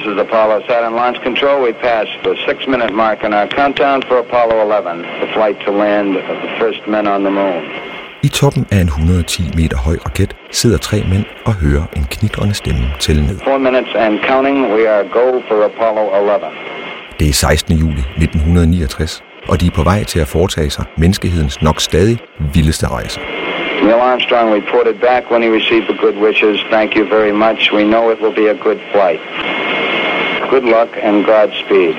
This is Apollo Saturn Launch Control. We passed the six-minute mark in our countdown for Apollo 11, the flight to land of the first men on the moon. I toppen af en 110 meter høj raket sidder tre mænd og hører en knitrende stemme tælle ned. Four minutes and counting. We are go for Apollo 11. Det er 16. juli 1969, og de er på vej til at foretage sig menneskehedens nok stadig vildeste rejse. Neil Armstrong reported back when he received the good wishes. Thank you very much. We know it will be a good flight. Good luck and Godspeed.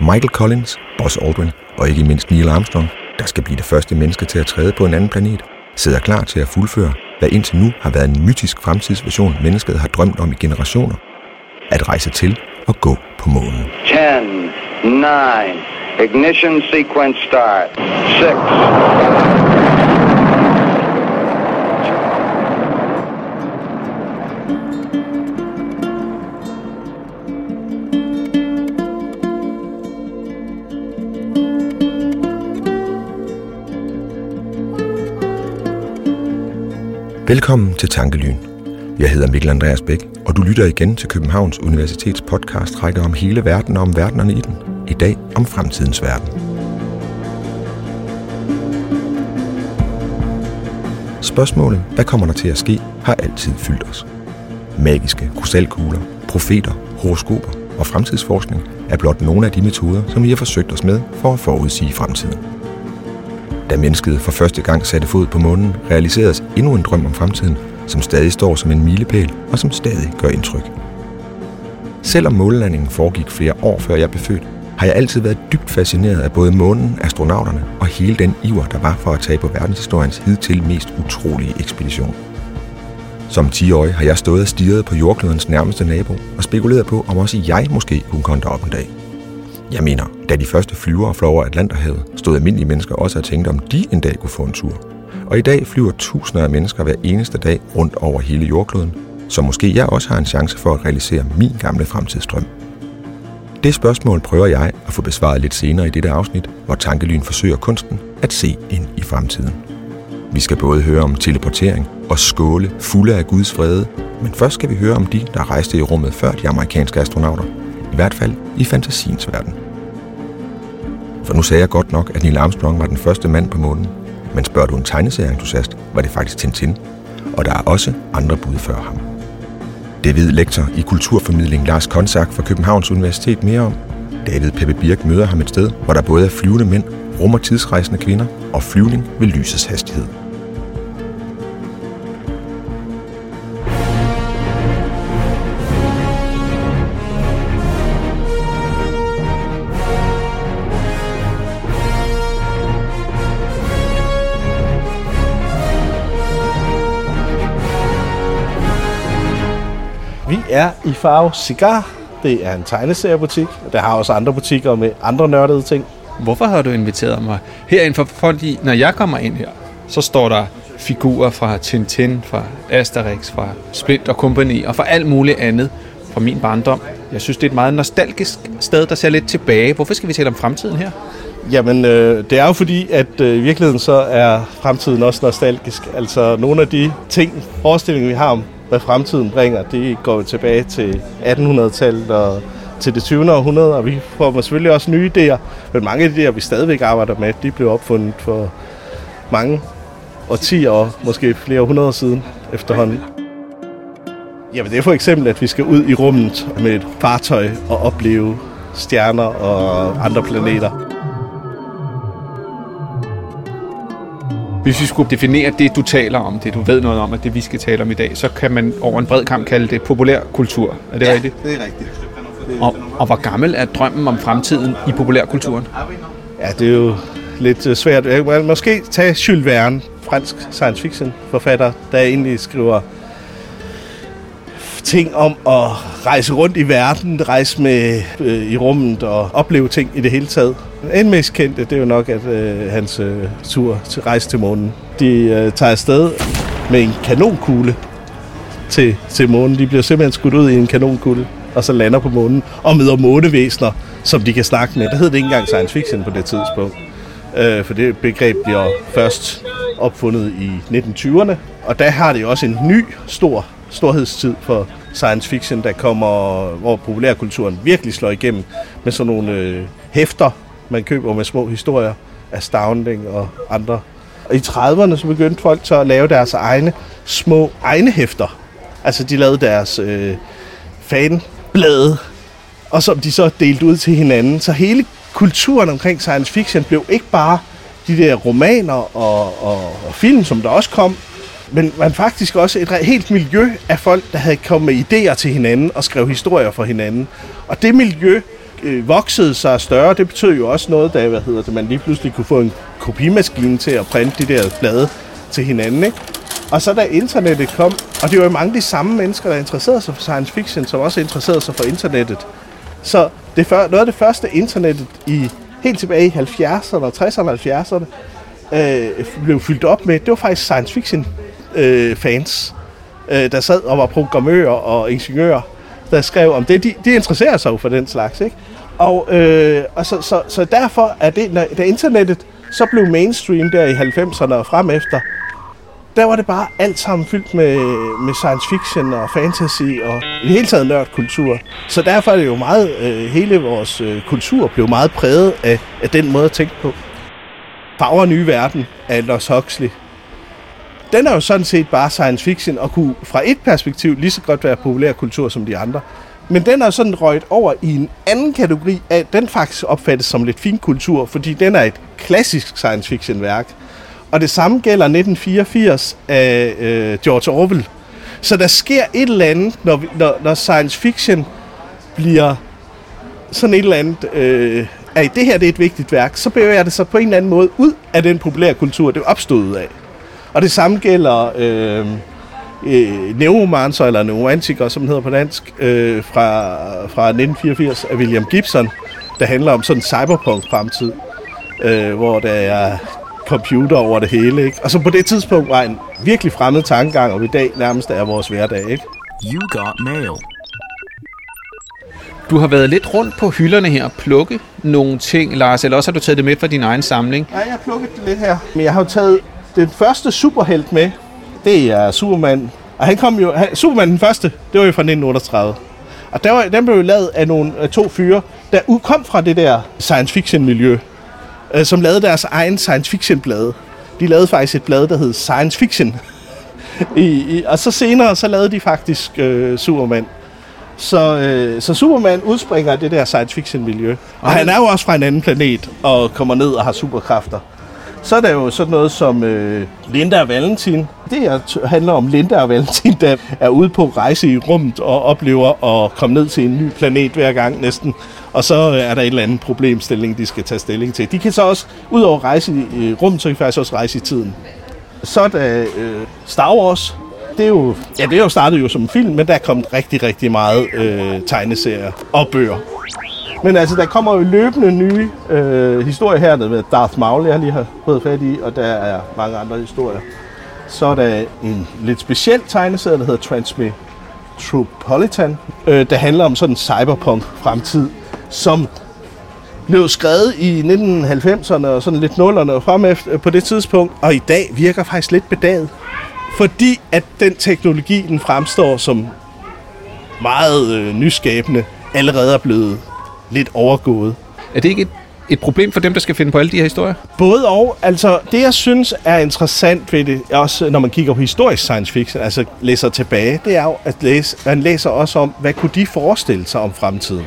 Michael Collins, Buzz Aldrin og ikke mindst Neil Armstrong, der skal blive det første menneske til at træde på en anden planet, sidder klar til at fuldføre, hvad indtil nu har været en mytisk fremtidsvision, mennesket har drømt om i generationer. At rejse til og gå på månen. 10, 9, ignition sequence start. 6, Velkommen til Tankelyn. Jeg hedder Mikkel Andreas Bæk, og du lytter igen til Københavns Universitets podcast række om hele verden og om verdenerne i den. I dag om fremtidens verden. Spørgsmålet, hvad kommer der til at ske, har altid fyldt os. Magiske krystalkugler, profeter, horoskoper og fremtidsforskning er blot nogle af de metoder, som vi har forsøgt os med for at forudsige fremtiden. Da mennesket for første gang satte fod på månen, realiseredes endnu en drøm om fremtiden, som stadig står som en milepæl og som stadig gør indtryk. Selvom månelandingen foregik flere år før jeg blev født, har jeg altid været dybt fascineret af både månen, astronauterne og hele den iver, der var for at tage på verdenshistoriens hidtil mest utrolige ekspedition. Som 10-årig har jeg stået og stirret på jordklodens nærmeste nabo og spekuleret på, om også jeg måske kunne komme derop en dag. Jeg mener, da de første flyvere fløj over Atlanterhavet, stod almindelige mennesker også og tænkte, om de en dag kunne få en tur. Og i dag flyver tusinder af mennesker hver eneste dag rundt over hele jordkloden, så måske jeg også har en chance for at realisere min gamle fremtidsdrøm. Det spørgsmål prøver jeg at få besvaret lidt senere i dette afsnit, hvor Tankelyn forsøger kunsten at se ind i fremtiden. Vi skal både høre om teleportering og skåle fulde af Guds fred, men først skal vi høre om de, der rejste i rummet før de amerikanske astronauter, hvert fald i fantasiens verden. For nu sagde jeg godt nok, at Neil Armstrong var den første mand på månen. Men spørger du en tegneserieentusiast, var det faktisk Tintin. Og der er også andre bud før ham. Det ved lektor i kulturformidling Lars Konsak fra Københavns Universitet mere om. David Peppe Birk møder ham et sted, hvor der både er flyvende mænd, rum- og tidsrejsende kvinder og flyvning ved lysets hastighed. Er i Farve Cigar. Det er en tegneseriebutik. Der har også andre butikker med andre nørdede ting. Hvorfor har du inviteret mig herind? For, fordi når jeg kommer ind her, så står der figurer fra Tintin, fra Asterix, fra Splint og Company og fra alt muligt andet fra min barndom. Jeg synes, det er et meget nostalgisk sted, der ser lidt tilbage. Hvorfor skal vi tale om fremtiden her? Jamen, øh, det er jo fordi, at øh, i virkeligheden så er fremtiden også nostalgisk. Altså, nogle af de ting, forestillinger vi har om, hvad fremtiden bringer, det går tilbage til 1800-tallet og til det 20. århundrede, og vi får selvfølgelig også nye idéer. Men mange af de idéer, vi stadigvæk arbejder med, de blev opfundet for mange årtier og måske flere hundrede siden efterhånden. Jamen det er for eksempel, at vi skal ud i rummet med et fartøj og opleve stjerner og andre planeter. Hvis vi skulle definere det, du taler om, det du ved noget om, at det vi skal tale om i dag, så kan man over en bred kamp kalde det populær kultur. Er det ja, rigtigt? det er rigtigt. Og, og hvor gammel er drømmen om fremtiden i populærkulturen? Ja, det er jo lidt øh, svært. Jeg kan måske tage Jules Verne, fransk science fiction forfatter, der egentlig skriver ting om at rejse rundt i verden, rejse med øh, i rummet og opleve ting i det hele taget. En mest kendte, det er jo nok at øh, hans øh, tur til rejse til månen. De øh, tager afsted med en kanonkugle til, til månen. De bliver simpelthen skudt ud i en kanonkugle, og så lander på månen og møder månevæsener, som de kan snakke med. Der hed det ikke engang science fiction på det tidspunkt. Øh, for det begreb bliver først opfundet i 1920'erne. Og der har det også en ny stor storhedstid for science fiction, der kommer, hvor populærkulturen virkelig slår igennem med sådan nogle øh, hæfter, man køber med små historier, Astounding og andre. Og i 30'erne så begyndte folk så at lave deres egne små egne hæfter. Altså de lavede deres øh, fanblade, og som de så delte ud til hinanden. Så hele kulturen omkring science fiction blev ikke bare de der romaner og, og, og film, som der også kom, men man faktisk også et helt miljø af folk, der havde kommet med idéer til hinanden og skrev historier for hinanden. Og det miljø øh, voksede sig større. Det betød jo også noget, da hvad hedder det, man lige pludselig kunne få en kopimaskine til at printe de der blade til hinanden. Ikke? Og så da internettet kom, og det var jo mange af de samme mennesker, der interesserede sig for science fiction, som også interesserede sig for internettet. Så det før, noget af det første internettet i helt tilbage i 70'erne og 60'erne og 70'erne øh, blev fyldt op med, det var faktisk science fiction øh, fans, øh, der sad og var programmører og ingeniører, der skrev om det. De, de interesserer sig jo for den slags, ikke? Og, øh, og så, så, så derfor er det, når, da internettet så blev mainstream der i 90'erne og frem efter, der var det bare alt sammen fyldt med, med science fiction og fantasy og i det hele taget nørdkultur. Så derfor er det jo meget, øh, hele vores øh, kultur blev meget præget af, af den måde at tænke på. Farver Nye Verden af Los Huxley. Den er jo sådan set bare science fiction og kunne fra et perspektiv lige så godt være populær kultur som de andre. Men den er sådan røget over i en anden kategori af, den faktisk opfattes som lidt fin kultur, fordi den er et klassisk science fiction værk. Og det samme gælder 1984 af øh, George Orwell. Så der sker et eller andet, når, når, når science fiction bliver sådan et eller andet, øh, at det her det er et vigtigt værk, så bevæger det sig på en eller anden måde ud af den populære kultur, det er opstået af. Og det samme gælder øh, øh, Neuromancer, eller Neuromantiker, som den hedder på dansk, øh, fra, fra 1984 af William Gibson, der handler om sådan en cyberpunk-fremtid, øh, hvor der er computer over det hele. Ikke? Og så på det tidspunkt var en virkelig fremmed tankegang, og i dag nærmest er vores hverdag. Ikke? You got mail. Du har været lidt rundt på hylderne her og plukke nogle ting, Lars, eller også har du taget det med fra din egen samling? Nej, jeg har plukket det lidt her. Men jeg har jo taget den første superhelt med. Det er Superman. Og han kom jo, han, Superman den første, det var jo fra 1938. Og der var, den blev jo lavet af nogle af to fyre, der kom fra det der science fiction miljø øh, som lavede deres egen science fiction blade. De lavede faktisk et blad, der hed Science Fiction. I, i, og så senere, så lavede de faktisk øh, Superman. Så, øh, så Superman udspringer af det der science fiction miljø. Og han er jo også fra en anden planet og kommer ned og har superkræfter. Så er der jo sådan noget som øh, Linda og Valentin. Det her handler om Linda og Valentin, der er ude på rejse i rummet og oplever at komme ned til en ny planet hver gang næsten. Og så øh, er der et eller andet problemstilling, de skal tage stilling til. De kan så også, ud over rejse i øh, rummet, så kan de faktisk også rejse i tiden. Så er der øh, Star Wars. Det er, jo, ja, det er jo startet jo som en film, men der er kommet rigtig, rigtig meget øh, tegneserier og bøger. Men altså, der kommer jo løbende nye øh, historier her med Darth Maul, jeg lige har fået fat i, og der er mange andre historier. Så er der en lidt speciel tegneserie, der hedder Transmetropolitan, øh, der handler om sådan en cyberpunk-fremtid, som blev skrevet i 1990'erne og sådan lidt nullerne og frem efter, øh, på det tidspunkt, og i dag virker faktisk lidt bedaget. Fordi at den teknologi, den fremstår som meget øh, nyskabende, allerede er blevet lidt overgået. Er det ikke et, et problem for dem, der skal finde på alle de her historier? Både og. Altså, det jeg synes er interessant ved det, også når man kigger på historisk science fiction, altså læser tilbage, det er jo, at læse, man læser også om, hvad kunne de forestille sig om fremtiden.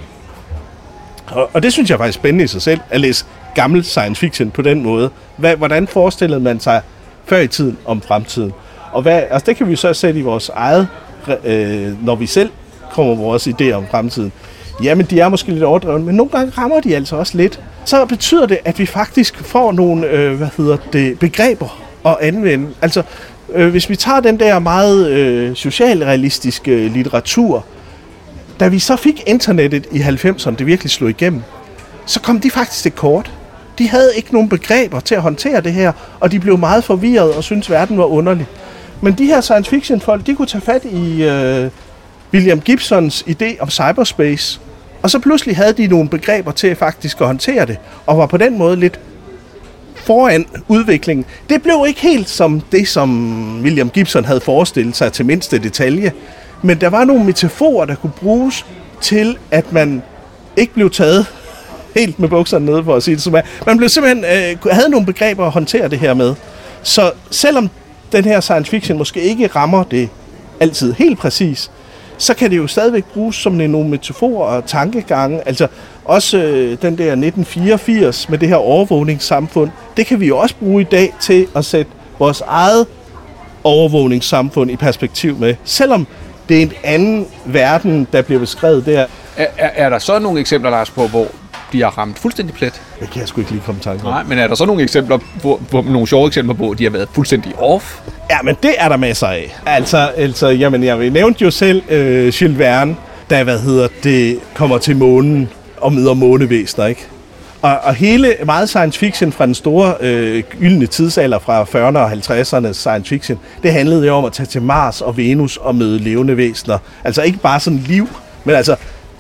Og, og det synes jeg er faktisk spændende i sig selv, at læse gammel science fiction på den måde. Hvad, hvordan forestillede man sig før i tiden om fremtiden? Og hvad, altså det kan vi så sætte i vores eget, øh, når vi selv kommer vores idéer om fremtiden. Jamen, de er måske lidt overdrevne, men nogle gange rammer de altså også lidt. Så betyder det, at vi faktisk får nogle øh, hvad hedder det, begreber at anvende. Altså, øh, hvis vi tager den der meget øh, socialrealistiske litteratur, da vi så fik internettet i 90'erne, det virkelig slog igennem, så kom de faktisk til kort. De havde ikke nogen begreber til at håndtere det her, og de blev meget forvirret og syntes, verden var underlig. Men de her science fiction folk, de kunne tage fat i øh, William Gibsons idé om cyberspace, og så pludselig havde de nogle begreber til faktisk at håndtere det, og var på den måde lidt foran udviklingen. Det blev ikke helt som det, som William Gibson havde forestillet sig til mindste detalje, Men der var nogle metaforer, der kunne bruges til, at man ikke blev taget helt med bukserne nede, for at sige det som er. Man blev simpelthen, øh, havde nogle begreber at håndtere det her med. Så selvom den her science fiction måske ikke rammer det altid helt præcis, så kan det jo stadigvæk bruges som nogle metaforer og tankegange. Altså også øh, den der 1984 med det her overvågningssamfund, det kan vi jo også bruge i dag til at sætte vores eget overvågningssamfund i perspektiv med. Selvom det er en anden verden, der bliver beskrevet der. Er, er, er der så nogle eksempler, Lars, på, hvor de har ramt fuldstændig plet? Det kan jeg sgu ikke lige komme tanke Nej, men er der så nogle eksempler, hvor, hvor, nogle sjove eksempler på, de har været fuldstændig off? Ja, men det er der masser af. Altså, altså jamen, jeg nævnte jo selv øh, Jules Verne, der, hvad hedder det, kommer til månen og møder månevæsener, ikke? Og, og hele meget science fiction fra den store øh, gyldne tidsalder fra 40'erne og 50'erne science fiction, det handlede jo om at tage til Mars og Venus og møde levende væsener. Altså ikke bare sådan liv, men altså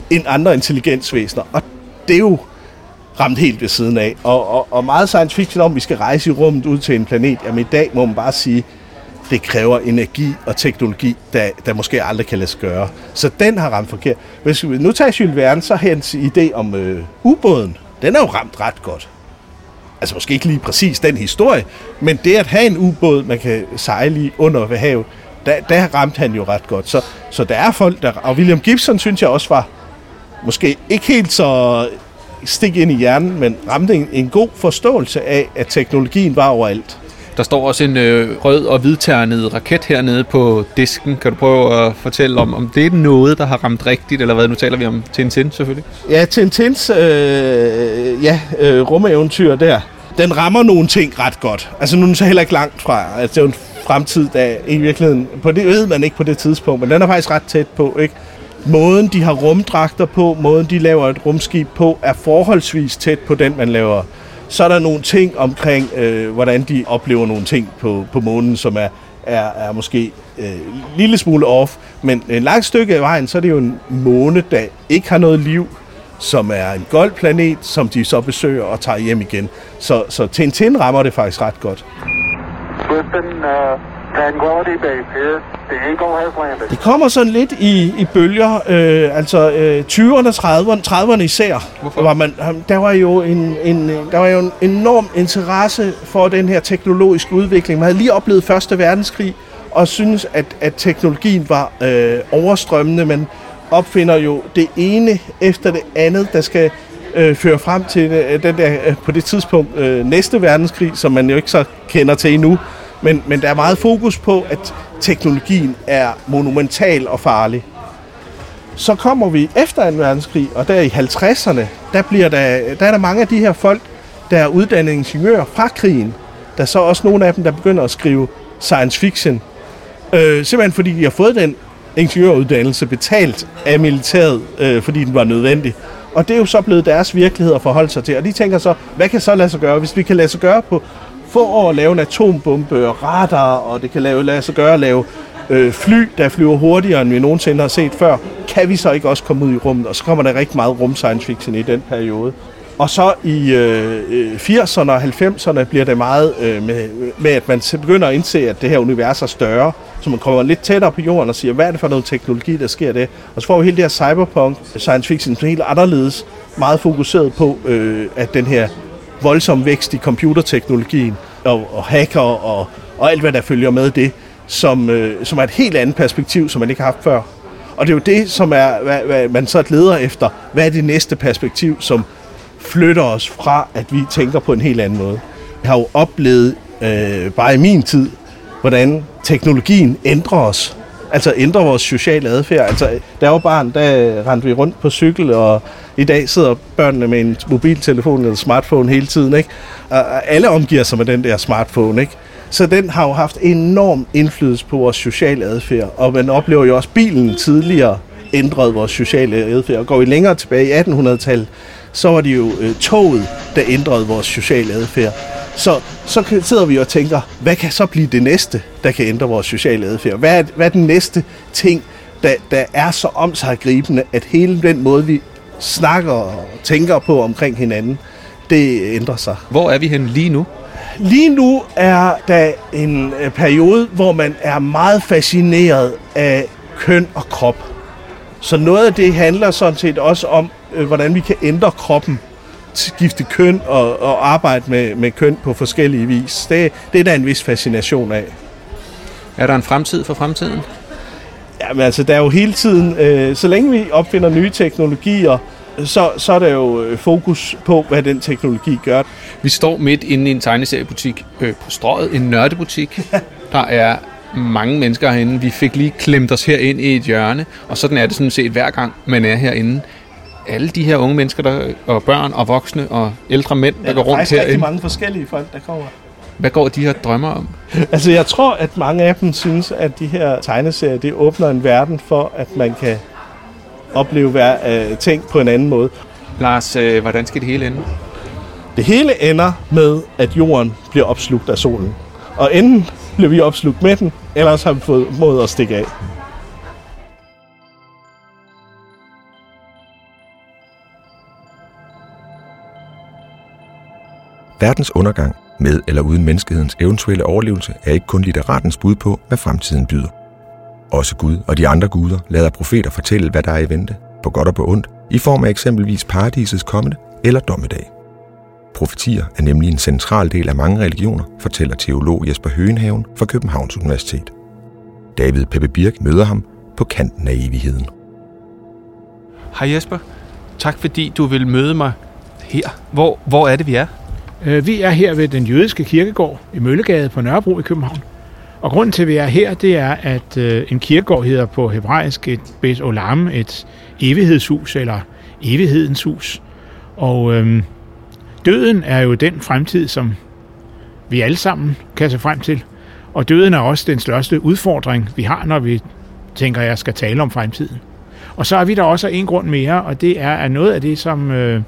en andre intelligensvæsener. Og det er jo ramt helt ved siden af. Og, og, og meget science fiction om, at vi skal rejse i rummet ud til en planet. Jamen i dag må man bare sige, det kræver energi og teknologi, der, der måske aldrig kan lade sig gøre. Så den har ramt forkert. Hvis vi nu tager Jules Verne, så hans idé om øh, ubåden, den er jo ramt ret godt. Altså måske ikke lige præcis den historie, men det at have en ubåd, man kan sejle i under ved havet, der, der ramte han jo ret godt. Så, så der er folk, der... Og William Gibson synes jeg også var måske ikke helt så stik ind i hjernen, men ramte en, en god forståelse af, at teknologien var overalt. Der står også en øh, rød og hvidternet raket hernede på disken. Kan du prøve at fortælle om, om det er noget, der har ramt rigtigt, eller hvad? Nu taler vi om Tintin selvfølgelig. Ja, Tintins øh, ja, øh, rumeventyr der, den rammer nogle ting ret godt. Altså nu er den så heller ikke langt fra. Altså, det er jo en fremtid, der i virkeligheden, på det ved man ikke på det tidspunkt, men den er faktisk ret tæt på, ikke? Måden, de har rumdragter på, måden, de laver et rumskib på, er forholdsvis tæt på den, man laver så er der nogle ting omkring, øh, hvordan de oplever nogle ting på, på månen, som er, er, er måske øh, lille smule off. Men en langt stykke af vejen, så er det jo en måne, der ikke har noget liv, som er en gold planet, som de så besøger og tager hjem igen. Så, så Tintin rammer det faktisk ret godt. Listen, uh Tranquility Base here. The Eagle has landed. Det kommer sådan lidt i, i bølger, øh, altså øh, 20'erne, 30'erne, 30'erne især. Hvorfor? Var man, der var jo en, en, der var jo en enorm interesse for den her teknologiske udvikling. Man havde lige oplevet Første Verdenskrig, og synes at, at teknologien var øh, overstrømmende. Man opfinder jo det ene efter det andet, der skal øh, føre frem til øh, den der, øh, på det tidspunkt øh, næste verdenskrig, som man jo ikke så kender til endnu. Men, men der er meget fokus på, at teknologien er monumental og farlig. Så kommer vi efter 2. verdenskrig, og der i 50'erne, der, bliver der, der er der mange af de her folk, der er uddannet ingeniører fra krigen. Der er så også nogle af dem, der begynder at skrive science fiction. Øh, simpelthen fordi de har fået den ingeniøruddannelse betalt af militæret, øh, fordi den var nødvendig. Og det er jo så blevet deres virkelighed at forholde sig til. Og de tænker så, hvad kan så lade sig gøre? Hvis vi kan lade sig gøre på få år at lave en atombombe og radar, og det kan lave, lade sig gøre at lave øh, fly, der flyver hurtigere, end vi nogensinde har set før, kan vi så ikke også komme ud i rummet? Og så kommer der rigtig meget rum science fiction i den periode. Og så i øh, øh 80'erne og 90'erne bliver det meget øh, med, med, at man begynder at indse, at det her univers er større, så man kommer lidt tættere på jorden og siger, hvad er det for noget teknologi, der sker det? Og så får vi hele det her cyberpunk, science fiction, som er helt anderledes, meget fokuseret på, øh, at den her voldsom vækst i computerteknologien og, og hacker og, og alt, hvad der følger med det, som, øh, som er et helt andet perspektiv, som man ikke har haft før. Og det er jo det, som er, hvad, hvad man så leder efter. Hvad er det næste perspektiv, som flytter os fra, at vi tænker på en helt anden måde? Jeg har jo oplevet, øh, bare i min tid, hvordan teknologien ændrer os. Altså ændrer vores sociale adfærd. Altså, da jeg var barn, der rendte vi rundt på cykel, og i dag sidder børnene med en mobiltelefon eller smartphone hele tiden, ikke? Og alle omgiver sig med den der smartphone, ikke? Så den har jo haft enorm indflydelse på vores sociale adfærd, og man oplever jo også bilen tidligere ændrede vores sociale adfærd. Og går vi længere tilbage i 1800-tallet, så var det jo øh, toget, der ændrede vores sociale adfærd. Så, så sidder vi og tænker, hvad kan så blive det næste, der kan ændre vores sociale adfærd? Hvad er, hvad er den næste ting, der, der er så omsaggribende, at hele den måde, vi snakker og tænker på omkring hinanden, det ændrer sig. Hvor er vi hen lige nu? Lige nu er der en øh, periode, hvor man er meget fascineret af køn og krop. Så noget af det handler sådan set også om, øh, hvordan vi kan ændre kroppen, skifte køn og, og arbejde med, med køn på forskellige vis. Det, det er der en vis fascination af. Er der en fremtid for fremtiden? Ja, men altså, der er jo hele tiden, øh, så længe vi opfinder nye teknologier, så, så er der jo øh, fokus på, hvad den teknologi gør. Vi står midt inde i en tegneseriebutik øh, på strøget, en nørdebutik. Der er mange mennesker herinde. Vi fik lige klemt os herind i et hjørne, og sådan er det sådan set hver gang, man er herinde. Alle de her unge mennesker, der, og børn og voksne og ældre mænd, der ja, går rundt herinde. Der er herinde. mange forskellige folk, der kommer. Hvad går de her drømmer om? Altså, jeg tror, at mange af dem synes, at de her tegneserier, det åbner en verden for, at man kan opleve hver, uh, ting på en anden måde. Lars, øh, hvordan skal det hele ende? Det hele ender med, at jorden bliver opslugt af solen. Og enten bliver vi opslugt med den, ellers har vi fået mod at stikke af. Verdens undergang med eller uden menneskehedens eventuelle overlevelse er ikke kun litteratens bud på, hvad fremtiden byder. Også Gud og de andre guder lader profeter fortælle, hvad der er i vente, på godt og på ondt, i form af eksempelvis paradisets kommende eller dommedag. Profetier er nemlig en central del af mange religioner, fortæller teolog Jesper Høgenhaven fra Københavns Universitet. David Peppe Birk møder ham på kanten af evigheden. Hej Jesper. Tak fordi du vil møde mig her. Hvor, hvor er det, vi er? Øh, vi er her ved den jødiske kirkegård i Møllegade på Nørrebro i København. Og grunden til, at vi er her, det er, at øh, en kirkegård hedder på hebraisk et Bet Olam, et evighedshus eller evighedens hus. Og øhm, døden er jo den fremtid, som vi alle sammen kan se frem til. Og døden er også den største udfordring, vi har, når vi tænker, at jeg skal tale om fremtiden. Og så er vi der også en grund mere, og det er, at noget af det, som øh,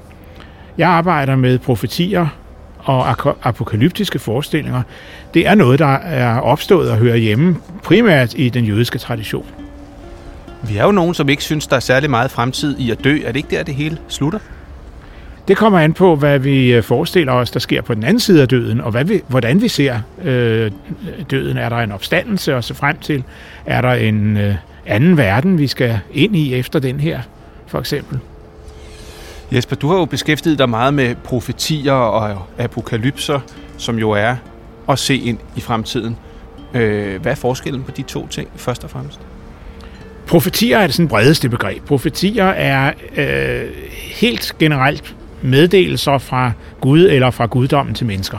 jeg arbejder med profetier og apokalyptiske forestillinger, det er noget, der er opstået og hører hjemme primært i den jødiske tradition. Vi er jo nogen, som ikke synes, der er særlig meget fremtid i at dø. Er det ikke der, det hele slutter? Det kommer an på, hvad vi øh, forestiller os, der sker på den anden side af døden, og hvad vi, hvordan vi ser øh, døden. Er der en opstandelse at se frem til? Er der en øh, anden verden, vi skal ind i efter den her, for eksempel? Jesper, du har jo beskæftiget dig meget med profetier og apokalypser, som jo er at se ind i fremtiden. Øh, hvad er forskellen på de to ting, først og fremmest? Profetier er det sådan bredeste begreb. Profetier er øh, helt generelt meddelelser fra Gud eller fra guddommen til mennesker.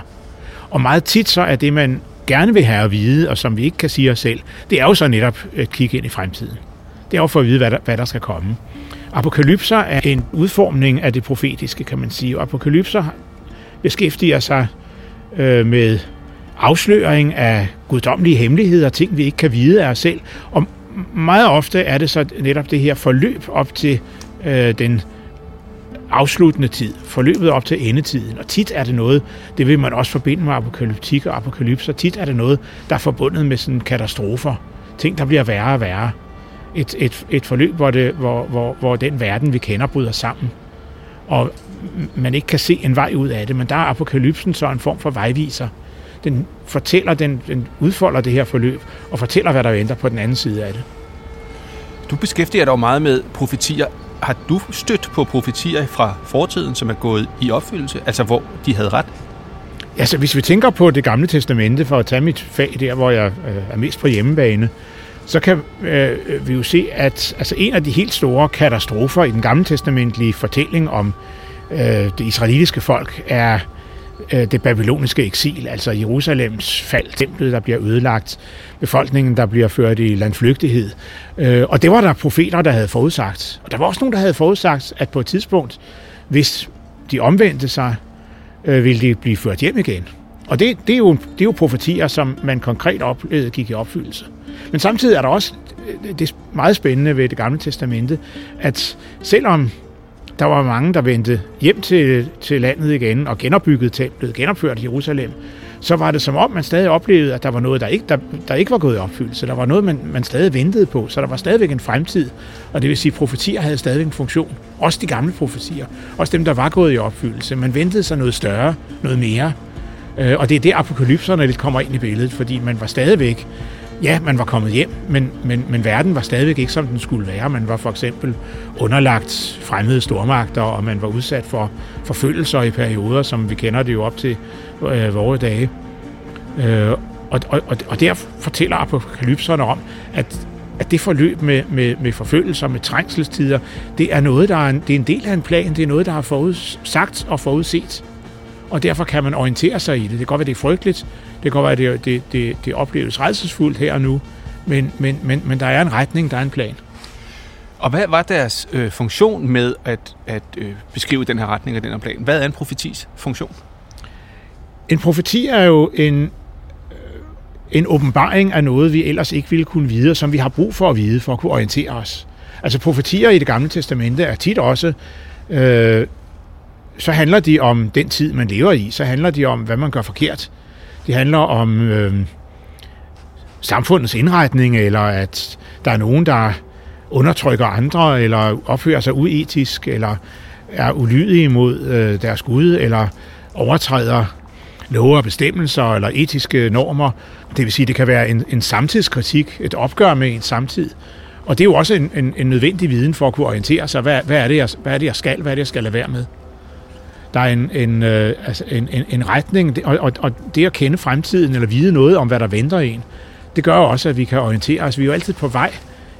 Og meget tit så er det, man gerne vil have at vide, og som vi ikke kan sige os selv, det er jo så netop at kigge ind i fremtiden. Det er jo for at vide, hvad der, hvad der skal komme. Apokalypser er en udformning af det profetiske, kan man sige. Apokalypser beskæftiger sig øh, med afsløring af guddommelige hemmeligheder, ting vi ikke kan vide af os selv. Og meget ofte er det så netop det her forløb op til øh, den afsluttende tid, forløbet op til endetiden. Og tit er det noget, det vil man også forbinde med apokalyptik og apokalypser, tit er det noget, der er forbundet med sådan katastrofer, ting, der bliver værre og værre. Et, et, et forløb, hvor, det, hvor, hvor, hvor den verden, vi kender, bryder sammen. Og man ikke kan se en vej ud af det, men der er apokalypsen så en form for vejviser. Den fortæller, den, den udfolder det her forløb, og fortæller, hvad der venter på den anden side af det. Du beskæftiger dig jo meget med profetier. Har du stødt på profetier fra fortiden, som er gået i opfyldelse? Altså, hvor de havde ret? Altså, hvis vi tænker på det gamle testamente, for at tage mit fag der, hvor jeg øh, er mest på hjemmebane, så kan øh, vi jo se, at altså, en af de helt store katastrofer i den gamle testamentlige fortælling om øh, det israelitiske folk er øh, det babyloniske eksil, altså Jerusalems fald, templet, der bliver ødelagt, befolkningen, der bliver ført i landflygtighed. Øh, og det var der profeter, der havde forudsagt. Og der var også nogen, der havde forudsagt, at på et tidspunkt, hvis de omvendte sig, øh, ville de blive ført hjem igen. Og det, det, er jo, det er jo profetier, som man konkret oplevede gik i opfyldelse. Men samtidig er der også det er meget spændende ved det gamle testamente, at selvom der var mange, der vendte hjem til, til landet igen og genopbyggede templet, genopførte Jerusalem, så var det som om, man stadig oplevede, at der var noget, der ikke, der, der ikke var gået i opfyldelse. Der var noget, man, man stadig ventede på, så der var stadigvæk en fremtid. Og det vil sige, at profetier havde stadig en funktion. Også de gamle profetier. Også dem, der var gået i opfyldelse. Man ventede sig noget større, noget mere. Øh, og det er det, apokalypserne lidt kommer ind i billedet, fordi man var stadigvæk ja, man var kommet hjem, men, men, men verden var stadigvæk ikke, som den skulle være. Man var for eksempel underlagt fremmede stormagter, og man var udsat for forfølgelser i perioder, som vi kender det jo op til øh, vores dage. Øh, og, og, og der fortæller apokalypserne om, at, at det forløb med, med, med forfølgelser, med trængselstider, det er noget, der er en, det er en del af en plan, det er noget, der er forudsagt og forudset. Og derfor kan man orientere sig i det. Det kan godt være, det er frygteligt, det kan godt være, det, det, det, det opleves redselsfuldt her og nu, men, men, men, men der er en retning, der er en plan. Og hvad var deres øh, funktion med at, at øh, beskrive den her retning og den her plan? Hvad er en profetis funktion? En profeti er jo en, øh, en åbenbaring af noget, vi ellers ikke ville kunne vide, som vi har brug for at vide, for at kunne orientere os. Altså profetier i det gamle testamente er tit også, øh, så handler de om den tid, man lever i. Så handler de om, hvad man gør forkert. Det handler om øh, samfundets indretning, eller at der er nogen, der undertrykker andre, eller opfører sig uetisk, eller er ulydige mod øh, deres Gud, eller overtræder love og bestemmelser eller etiske normer. Det vil sige, det kan være en, en samtidskritik, et opgør med en samtid. Og det er jo også en, en, en nødvendig viden for at kunne orientere sig. Hvad, hvad, er det, jeg, hvad er det, jeg skal? Hvad er det, jeg skal lade være med? Der er en, en, øh, altså en, en, en retning, og, og, og det at kende fremtiden, eller vide noget om, hvad der venter en, det gør jo også, at vi kan orientere os. Vi er jo altid på vej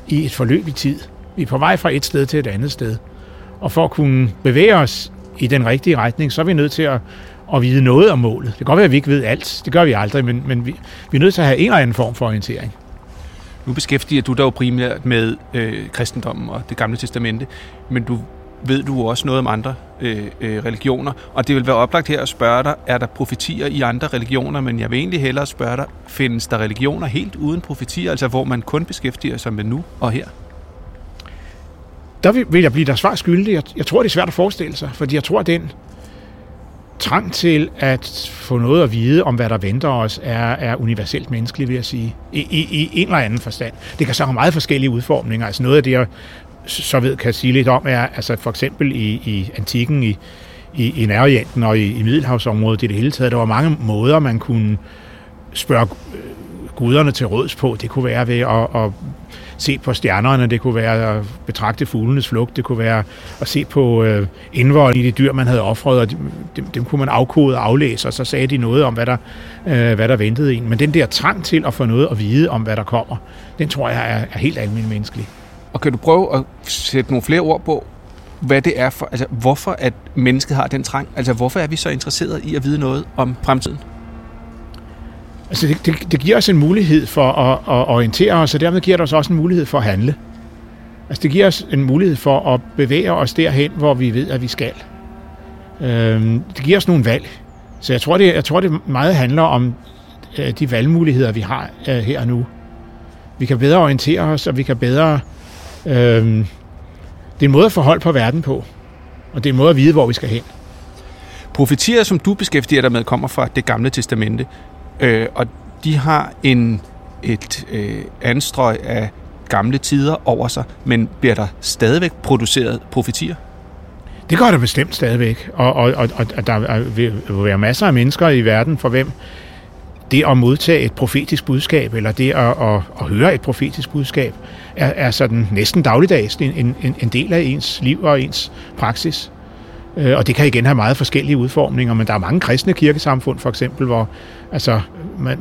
i et forløb i tid. Vi er på vej fra et sted til et andet sted. Og for at kunne bevæge os i den rigtige retning, så er vi nødt til at, at vide noget om målet. Det kan godt være, at vi ikke ved alt. Det gør vi aldrig, men, men vi, vi er nødt til at have en eller anden form for orientering. Nu beskæftiger du dig jo primært med øh, kristendommen og det gamle testamente, men du ved du også noget om andre øh, øh, religioner. Og det vil være oplagt her at spørge dig, er der profetier i andre religioner? Men jeg vil egentlig hellere spørge dig, findes der religioner helt uden profetier, altså hvor man kun beskæftiger sig med nu og her? Der vil, vil jeg blive der svar skyldig. Jeg, jeg tror, det er svært at forestille sig, fordi jeg tror, at den trang til at få noget at vide om, hvad der venter os, er, er universelt menneskelig, vil jeg sige. I, i, I en eller anden forstand. Det kan så have meget forskellige udformninger. Altså noget af det, jeg så ved, kan sige lidt om, er altså for eksempel i, i antikken, i, i, i Nærorienten og i, i Middelhavsområdet i det hele taget, der var mange måder, man kunne spørge øh, guderne til råds på. Det kunne være ved at, at se på stjernerne, det kunne være at betragte fuglenes flugt, det kunne være at se på øh, indvold i de dyr, man havde offret, og dem, dem kunne man afkode og aflæse, og så sagde de noget om, hvad der, øh, hvad der ventede en. Men den der trang til at få noget at vide om, hvad der kommer, den tror jeg er, er helt almindelig menneskelig. Og kan du prøve at sætte nogle flere ord på, hvad det er for, altså hvorfor at mennesket har den trang? Altså hvorfor er vi så interesseret i at vide noget om fremtiden? Altså det, det, det giver os en mulighed for at, at orientere os, og dermed giver det os også en mulighed for at handle. Altså det giver os en mulighed for at bevæge os derhen, hvor vi ved, at vi skal. Øhm, det giver os nogle valg. Så jeg tror, det, jeg tror, det meget handler om øh, de valgmuligheder, vi har øh, her og nu. Vi kan bedre orientere os, og vi kan bedre Øhm, det er en måde at forholde på verden på, og det er en måde at vide, hvor vi skal hen. Profetier, som du beskæftiger dig med, kommer fra det gamle testamente, øh, og de har en, et øh, anstrøg af gamle tider over sig, men bliver der stadigvæk produceret profetier? Det gør der bestemt stadigvæk, og, og, og, og der vil være masser af mennesker i verden, for hvem det at modtage et profetisk budskab, eller det at, at, at høre et profetisk budskab, er, er sådan næsten dagligdags en, en, en del af ens liv og ens praksis. Øh, og det kan igen have meget forskellige udformninger, men der er mange kristne kirkesamfund for eksempel, hvor altså, man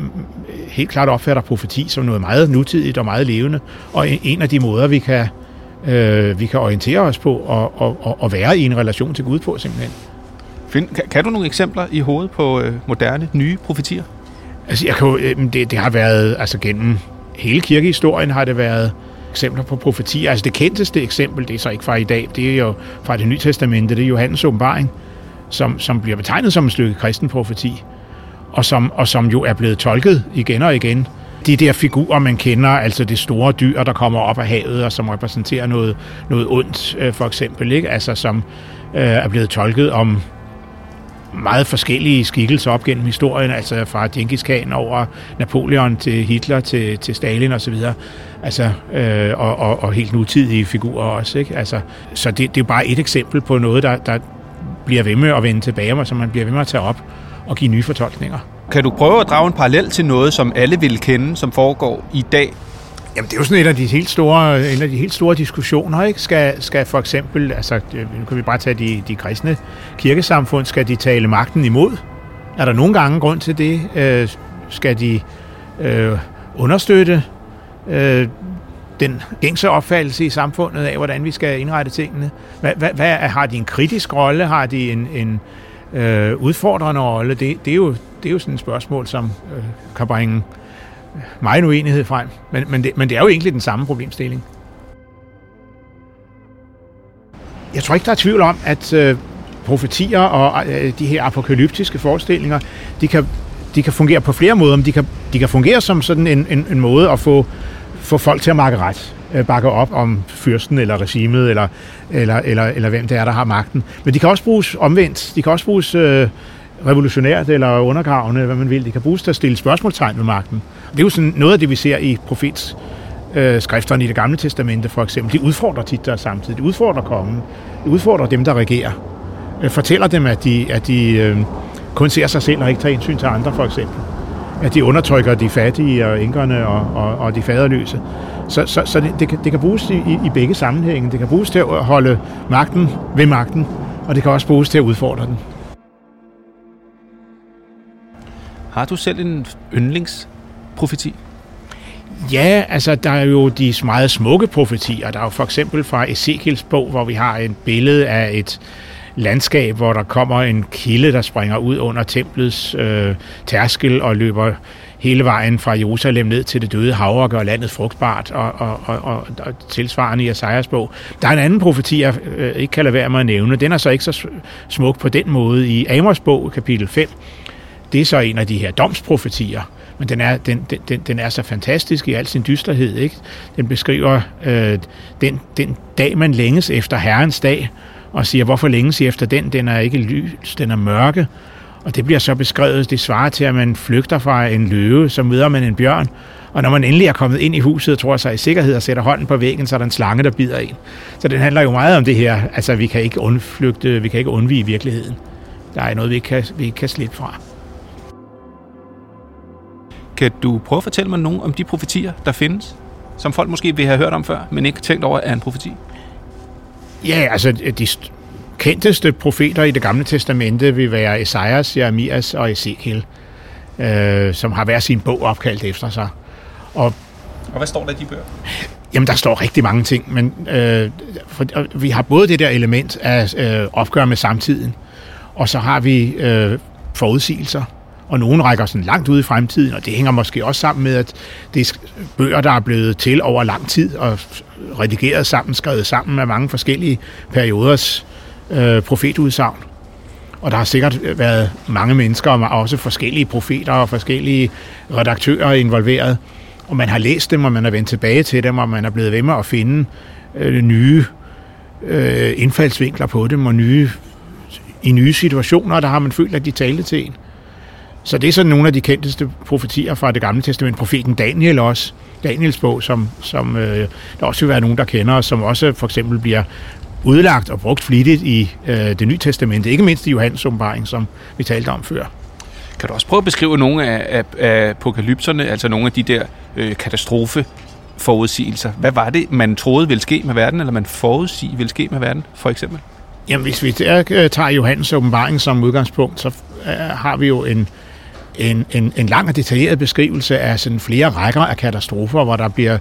helt klart opfatter profeti som noget meget nutidigt og meget levende, og en af de måder, vi kan, øh, vi kan orientere os på og, og, og være i en relation til Gud på simpelthen. Find, kan, kan du nogle eksempler i hovedet på øh, moderne, nye profetier? Altså, jeg kan, jo, øh, det, det har været, altså gennem hele kirkehistorien har det været eksempler på profetier. Altså det kendteste eksempel, det er så ikke fra i dag, det er jo fra det nye testamente, det er Johannes åbenbaring, som, som bliver betegnet som en stykke kristen profeti, og som, og som jo er blevet tolket igen og igen. De der figurer, man kender, altså det store dyr, der kommer op af havet, og som repræsenterer noget, noget ondt, øh, for eksempel, ikke? Altså som øh, er blevet tolket om meget forskellige skikkelser op gennem historien, altså fra Genghis Khan over Napoleon til Hitler til, til Stalin osv., altså, øh, og, og, og helt nutidige figurer også. Ikke? Altså, så det, det er jo bare et eksempel på noget, der, der bliver ved med at vende tilbage, og som man bliver ved med at tage op og give nye fortolkninger. Kan du prøve at drage en parallel til noget, som alle vil kende, som foregår i dag? Jamen, det er jo sådan en af de helt store, en af de helt store diskussioner, ikke? Skal, skal for eksempel, altså, nu kan vi bare tage de, de kristne kirkesamfund, skal de tale magten imod? Er der nogle gange grund til det? Øh, skal de øh, understøtte øh, den gængse opfattelse i samfundet af, hvordan vi skal indrette tingene? Hvad, hvad, hvad, har de en kritisk rolle? Har de en, en øh, udfordrende rolle? Det, det, er jo, det er jo sådan et spørgsmål, som øh, kan bringe meget uenighed frem. Men, men, det, men det er jo egentlig den samme problemstilling. Jeg tror ikke, der er tvivl om, at øh, profetier og øh, de her apokalyptiske forestillinger, de kan, de kan fungere på flere måder. Men de kan, de kan fungere som sådan en, en, en måde at få, få folk til at makke ret øh, bakke op om fyrsten eller regimet, eller, eller, eller, eller hvem det er, der har magten. Men de kan også bruges omvendt. De kan også bruges øh, revolutionært eller undergravende, hvad man vil. Det kan bruges til at stille spørgsmålstegn ved magten. Det er jo sådan noget af det, vi ser i profets øh, skrifterne i det gamle testamente for eksempel. De udfordrer tit der samtidig. De udfordrer kongen. De udfordrer dem, der regerer. Øh, fortæller dem, at de, at de øh, kun ser sig selv og ikke tager indsyn til andre for eksempel. At de undertrykker de fattige og enkerne og, og, og de faderløse. Så, så, så det, det, kan, det kan bruges i, i begge sammenhænge. Det kan bruges til at holde magten ved magten, og det kan også bruges til at udfordre den. Har du selv en yndlingsprofeti? Ja, altså der er jo de meget smukke profetier. Der er jo for eksempel fra Ezekiels bog, hvor vi har et billede af et landskab, hvor der kommer en kilde, der springer ud under templets øh, tærskel og løber hele vejen fra Jerusalem ned til det døde hav og gør landet frugtbart og, og, og, og, og tilsvarende i Esajas bog. Der er en anden profeti, jeg øh, ikke kan lade være med at nævne. Den er så ikke så smuk på den måde i Amos bog, kapitel 5. Det er så en af de her domsprofetier, men den er, den, den, den er så fantastisk i al sin dysterhed. Ikke? Den beskriver øh, den, den dag, man længes efter Herrens dag, og siger, hvorfor længes I efter den? Den er ikke lys, den er mørke. Og det bliver så beskrevet, det svarer til, at man flygter fra en løve, så møder man en bjørn. Og når man endelig er kommet ind i huset, tror sig i sikkerhed og sætter hånden på væggen, så er der en slange, der bider en. Så den handler jo meget om det her. Altså, vi kan ikke undflygte, vi kan ikke undvige virkeligheden. Der er noget, vi ikke kan, vi ikke kan slippe fra. Kan du prøve at fortælle mig nogle om de profetier, der findes, som folk måske vil have hørt om før, men ikke tænkt over er en profeti? Ja, altså de kendteste profeter i det gamle testamente vil være Esajas, Jeremias og Ezekiel, øh, som har hver sin bog opkaldt efter sig. Og, og hvad står der i de bøger? Jamen, der står rigtig mange ting, men øh, for, vi har både det der element af øh, opgør med samtiden, og så har vi øh, forudsigelser, og nogen rækker sådan langt ud i fremtiden, og det hænger måske også sammen med, at det er bøger, der er blevet til over lang tid, og redigeret sammen, skrevet sammen af mange forskellige perioders øh, profetudsagn. Og der har sikkert været mange mennesker, og også forskellige profeter og forskellige redaktører involveret. Og man har læst dem, og man er vendt tilbage til dem, og man er blevet ved med at finde øh, nye øh, indfaldsvinkler på dem, og nye, i nye situationer, der har man følt, at de talte til en. Så det er sådan nogle af de kendteste profetier fra det gamle testament. Profeten Daniel også. Daniels bog, som, som øh, der også vil være nogen, der kender, som også for eksempel bliver udlagt og brugt flittigt i øh, det nye testamente. Ikke mindst i Johannes åbenbaring, som vi talte om før. Kan du også prøve at beskrive nogle af, af, af apokalypserne, altså nogle af de der øh, katastrofe forudsigelser. Hvad var det, man troede ville ske med verden, eller man forudsige ville ske med verden, for eksempel? Jamen, hvis vi der, øh, tager Johannes åbenbaring som udgangspunkt, så øh, har vi jo en, en, en, en lang og detaljeret beskrivelse af sådan flere rækker af katastrofer, hvor der bliver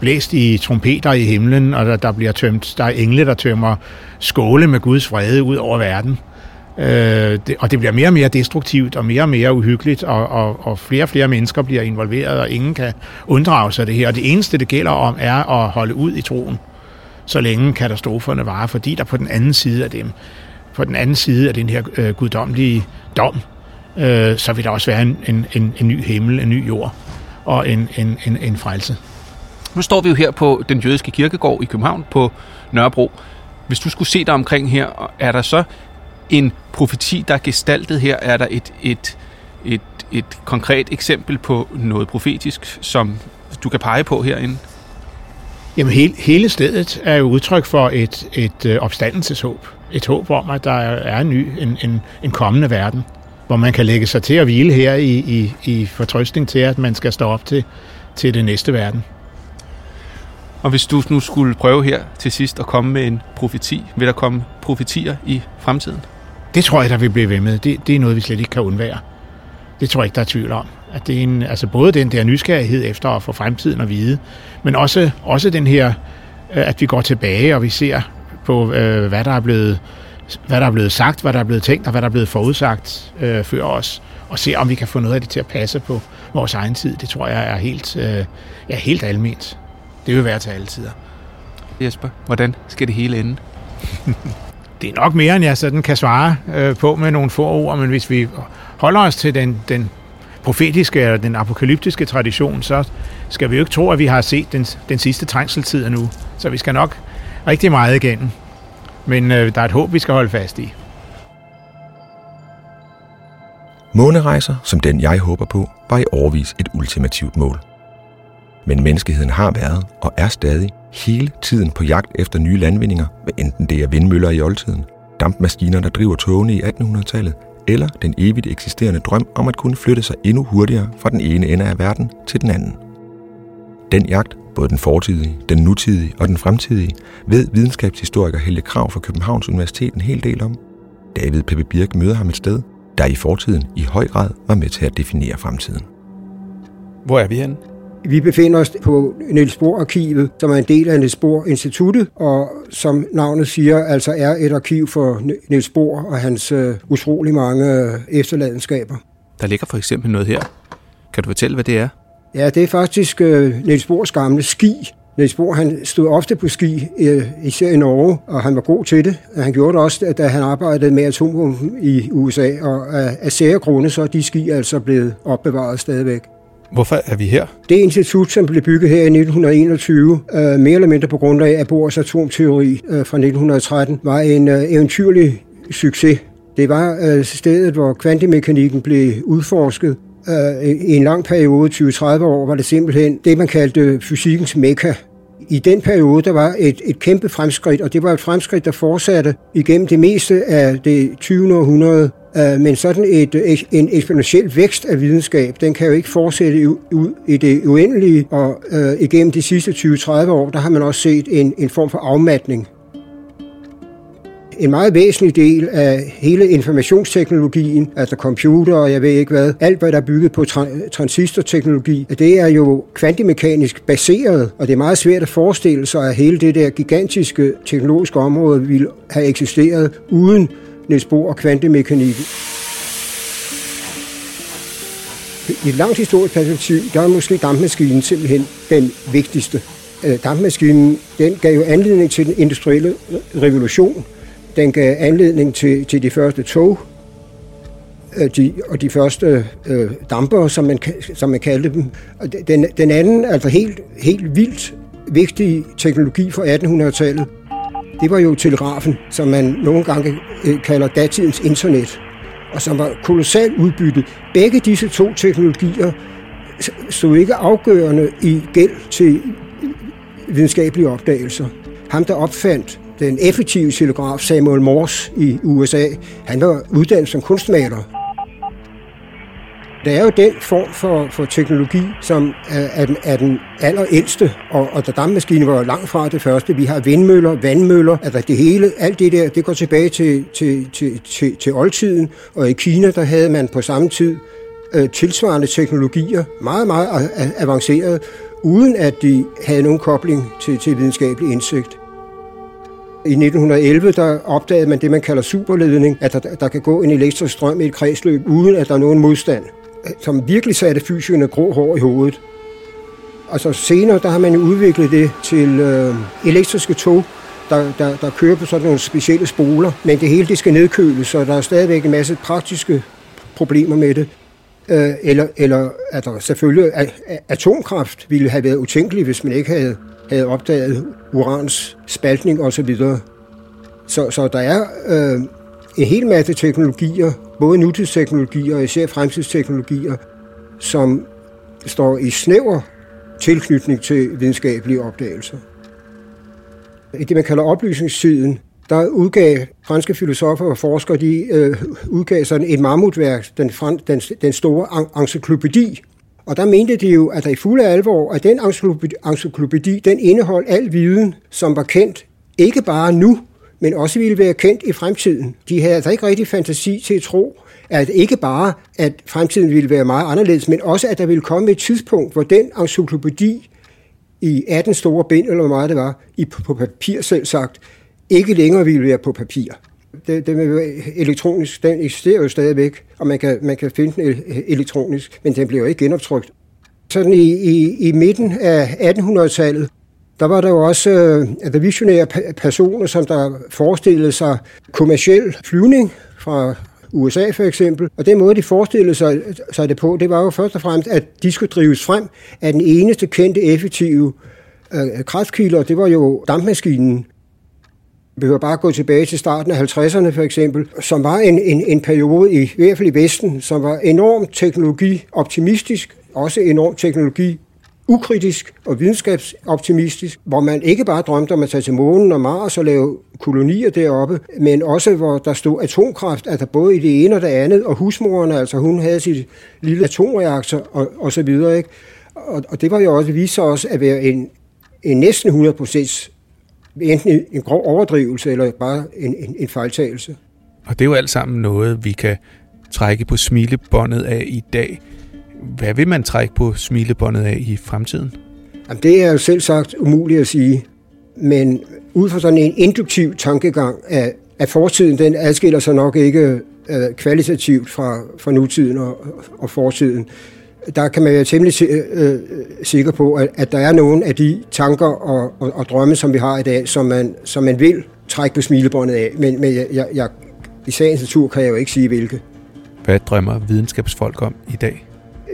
blæst i trompeter i himlen, og der, der bliver tømt, der er engle, der tømmer skåle med Guds vrede ud over verden. Øh, det, og det bliver mere og mere destruktivt og mere og mere uhyggeligt, og, og, og flere og flere mennesker bliver involveret, og ingen kan unddrage sig det her. Og det eneste, det gælder om, er at holde ud i troen, så længe katastroferne varer, fordi der på den anden side af dem, på den anden side af den her øh, guddommelige dom, øh, så vil der også være en, en, en, en ny himmel, en ny jord og en, en, en, en frelse. Nu står vi jo her på den jødiske kirkegård i København på Nørrebro. Hvis du skulle se dig omkring her, er der så en profeti, der er gestaltet her? Er der et, et, et, et konkret eksempel på noget profetisk, som du kan pege på herinde? Jamen hele, hele stedet er jo udtryk for et, et øh, opstandelseshåb. Et håb om, at der er en ny, en, en, en kommende verden. Hvor man kan lægge sig til at hvile her i, i, i fortrøstning til, at man skal stå op til, til det næste verden. Og hvis du nu skulle prøve her til sidst at komme med en profeti, vil der komme profetier i fremtiden? Det tror jeg, der vil blive ved med. Det, det er noget, vi slet ikke kan undvære. Det tror jeg ikke, der er tvivl om. At det er en, altså både den der nysgerrighed efter at få fremtiden at vide, men også, også den her, øh, at vi går tilbage, og vi ser på, øh, hvad der er blevet hvad der er blevet sagt, hvad der er blevet tænkt, og hvad der er blevet forudsagt øh, før os, og se om vi kan få noget af det til at passe på vores egen tid. Det tror jeg er helt, øh, ja, helt almindeligt. Det vil være til alle tider. Jesper, hvordan skal det hele ende? det er nok mere, end jeg sådan kan svare øh, på med nogle få ord, men hvis vi holder os til den, den profetiske eller den apokalyptiske tradition, så skal vi jo ikke tro, at vi har set den, den sidste trængseltid nu. Så vi skal nok rigtig meget igennem. Men øh, der er et håb, vi skal holde fast i. Månerejser, som den jeg håber på, var i årvis et ultimativt mål. Men menneskeheden har været og er stadig hele tiden på jagt efter nye landvindinger, hvad enten det er vindmøller i oldtiden, dampmaskiner, der driver togene i 1800-tallet, eller den evigt eksisterende drøm om at kunne flytte sig endnu hurtigere fra den ene ende af verden til den anden. Den jagt, både den fortidige, den nutidige og den fremtidige, ved videnskabshistoriker Helge Krav fra Københavns Universitet en hel del om. David Peppe Birk møder ham et sted, der i fortiden i høj grad var med til at definere fremtiden. Hvor er vi henne? Vi befinder os på Niels Bohr Arkivet, som er en del af Niels Bohr Instituttet, og som navnet siger, altså er et arkiv for Niels Bohr og hans uh, utrolig mange uh, efterladenskaber. Der ligger for eksempel noget her. Kan du fortælle, hvad det er? Ja, det er faktisk uh, Niels Bohrs gamle ski. Niels Bohr han stod ofte på ski, uh, især i Norge, og han var god til det. Han gjorde det også, da han arbejdede med atombomben i USA, og af, af sære grunde så er de ski altså blevet opbevaret stadigvæk. Hvorfor er vi her? Det institut, som blev bygget her i 1921, øh, mere eller mindre på grund af Bohrs atomteori øh, fra 1913, var en øh, eventyrlig succes. Det var øh, stedet, hvor kvantemekanikken blev udforsket. Øh, I en lang periode, 20-30 år, var det simpelthen det, man kaldte fysikkens mekka. I den periode, der var et, et kæmpe fremskridt, og det var et fremskridt, der fortsatte igennem det meste af det 20. århundrede. Øh, men sådan et, en eksponentiel vækst af videnskab, den kan jo ikke fortsætte ud i det uendelige, og øh, igennem de sidste 20-30 år, der har man også set en, en form for afmatning. En meget væsentlig del af hele informationsteknologien, altså computer og jeg ved ikke hvad, alt hvad der er bygget på tra- transistorteknologi, det er jo kvantemekanisk baseret, og det er meget svært at forestille sig, at hele det der gigantiske teknologiske område ville have eksisteret uden Niels Bohr og kvantemekanikken. I et langt historisk perspektiv, der er måske dampmaskinen simpelthen den vigtigste. Øh, dampmaskinen den gav jo anledning til den industrielle revolution. Den gav anledning til, til de første tog, øh, de, og de første øh, damper, som man, som man kaldte dem. Og den, den anden, altså helt, helt vildt vigtige teknologi fra 1800-tallet, det var jo telegrafen, som man nogle gange øh, kalder datidens internet, og som var kolossalt udbyttet. Begge disse to teknologier stod ikke afgørende i gæld til øh, videnskabelige opdagelser. Ham, der opfandt den effektive xylograf Samuel Morse i USA, han var uddannet som kunstmaler. Der er jo den form for, for teknologi, som er, er, den, er den allerældste, og, og da dampmaskinen var langt fra det første. Vi har vindmøller, vandmøller, altså det hele, alt det der, det går tilbage til, til, til, til, til oldtiden, og i Kina, der havde man på samme tid øh, tilsvarende teknologier, meget, meget avancerede, uden at de havde nogen kobling til, til videnskabelig indsigt. I 1911 der opdagede man det, man kalder superledning, at der, der kan gå en elektrisk strøm i et kredsløb, uden at der er nogen modstand som virkelig satte fysikerne grå hår i hovedet. Og så senere, der har man udviklet det til øh, elektriske tog, der, der, der kører på sådan nogle specielle spoler, men det hele det skal nedkøles, så der er stadigvæk en masse praktiske problemer med det. Øh, eller, eller at der selvfølgelig atomkraft ville have været utænkelig, hvis man ikke havde, havde opdaget urans spaltning osv. Så, så, så der er øh, en hel masse teknologier, både nutidsteknologier og især fremtidsteknologier, som står i snæver tilknytning til videnskabelige opdagelser. I det, man kalder oplysningstiden, der udgav franske filosofer og forskere, de øh, udgav sådan et mammutværk, den, den, den store encyklopædi. Og der mente de jo, at der i fuld alvor, at den encyklopædi, den indeholdt al viden, som var kendt, ikke bare nu, men også ville være kendt i fremtiden. De havde altså ikke rigtig fantasi til at tro, at ikke bare, at fremtiden ville være meget anderledes, men også, at der ville komme et tidspunkt, hvor den encyklopædi i 18 store bind, eller hvor meget det var, i, på papir selv sagt, ikke længere ville være på papir. Det, det med elektronisk, den eksisterer jo stadigvæk, og man kan, man kan finde den øh, elektronisk, men den bliver jo ikke genoptrykt. Sådan i, i, i midten af 1800-tallet, der var der jo også øh, der visionære personer, som der forestillede sig kommersiel flyvning fra USA for eksempel. Og den måde, de forestillede sig, sig det på, det var jo først og fremmest, at de skulle drives frem af den eneste kendte effektive øh, kraftkilder, det var jo dampmaskinen. Vi behøver bare gå tilbage til starten af 50'erne for eksempel, som var en, en, en periode, i, i hvert fald i Vesten, som var enormt teknologioptimistisk, også enormt teknologi ukritisk og videnskabsoptimistisk, hvor man ikke bare drømte om at tage til månen og Mars og lave kolonier deroppe, men også hvor der stod atomkraft, altså både i det ene og det andet, og husmoren, altså hun havde sit lille atomreaktor og, og så videre. Ikke? Og, og det var jo også, vist sig også at være en, en næsten 100% enten en grov overdrivelse eller bare en, en, en fejltagelse. Og det er jo alt sammen noget, vi kan trække på smilebåndet af i dag. Hvad vil man trække på smilebåndet af i fremtiden? Jamen, det er jo selv sagt umuligt at sige. Men ud fra sådan en induktiv tankegang af, at fortiden, den adskiller sig nok ikke uh, kvalitativt fra, fra nutiden og, og fortiden. Der kan man være temmelig øh, øh, sikker på, at, at der er nogle af de tanker og, og, og drømme, som vi har i dag, som man, som man vil trække på smilebåndet af. Men, men jeg, jeg, jeg, i sagens natur kan jeg jo ikke sige, hvilke. Hvad drømmer videnskabsfolk om i dag?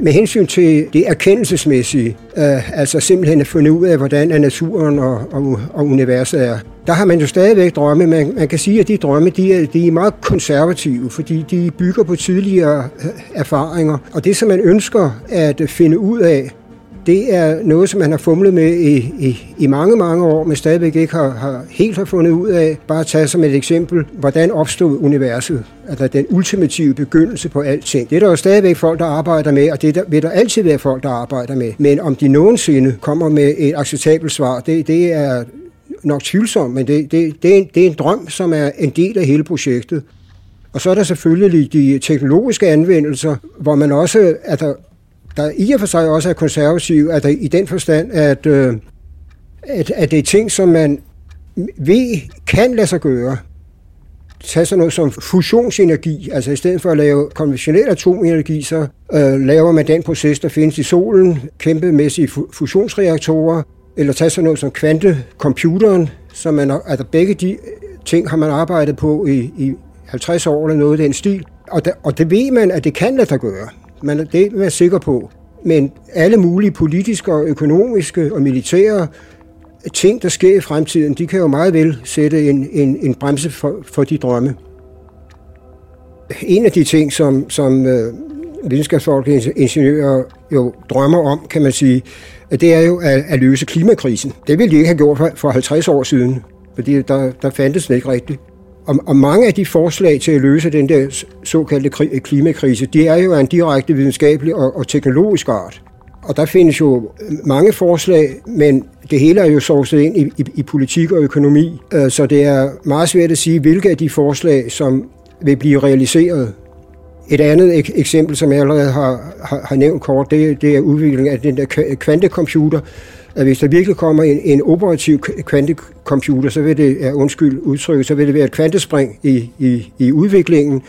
Med hensyn til det erkendelsesmæssige, øh, altså simpelthen at finde ud af, hvordan er naturen og, og, og universet er, der har man jo stadigvæk drømme. Man, man kan sige, at de drømme de er, de er meget konservative, fordi de bygger på tidligere øh, erfaringer. Og det, som man ønsker at finde ud af, det er noget, som man har fumlet med i, i, i mange, mange år, men stadigvæk ikke har, har helt har fundet ud af. Bare tage som et eksempel, hvordan opstod universet? Altså den ultimative begyndelse på alting. Det er der jo stadigvæk folk, der arbejder med, og det der, vil der altid være folk, der arbejder med. Men om de nogensinde kommer med et acceptabelt svar, det, det er nok tvivlsomt, men det, det, det, er en, det er en drøm, som er en del af hele projektet. Og så er der selvfølgelig de teknologiske anvendelser, hvor man også, altså der i og for sig også er konservative, at der, i den forstand, at, øh, at, at det er ting, som man ved kan lade sig gøre. Tag sådan noget som fusionsenergi, altså i stedet for at lave konventionel atomenergi, så øh, laver man den proces, der findes i solen, kæmpemæssige fusionsreaktorer, eller tag sådan noget som kvantecomputeren, som man, altså begge de øh, ting har man arbejdet på i, i 50 år eller noget af den stil. Og, der, og det ved man, at det kan lade sig gøre. Man, det er man sikker på. Men alle mulige politiske og økonomiske og militære ting, der sker i fremtiden, de kan jo meget vel sætte en, en, en bremse for, for de drømme. En af de ting, som, som øh, videnskabsfolk og ingeniører jo drømmer om, kan man sige, det er jo at, at løse klimakrisen. Det ville de ikke have gjort for, for 50 år siden, fordi der, der fandtes den ikke rigtigt. Og, og mange af de forslag til at løse den der såkaldte klimakrise, de er jo af en direkte videnskabelig og, og teknologisk art. Og der findes jo øh, mange forslag, men det hele er jo sovset ind i, i, i politik og økonomi, øh, så det er meget svært at sige, hvilke af de forslag, som vil blive realiseret. Et andet ek- eksempel, som jeg allerede har, har, har nævnt kort, det, det er udviklingen af den der kvantecomputer, at hvis der virkelig kommer en, en operativ kvantecomputer, så vil det, ja, undskyld udtrykket, så vil det være et kvantespring i, i, i udviklingen.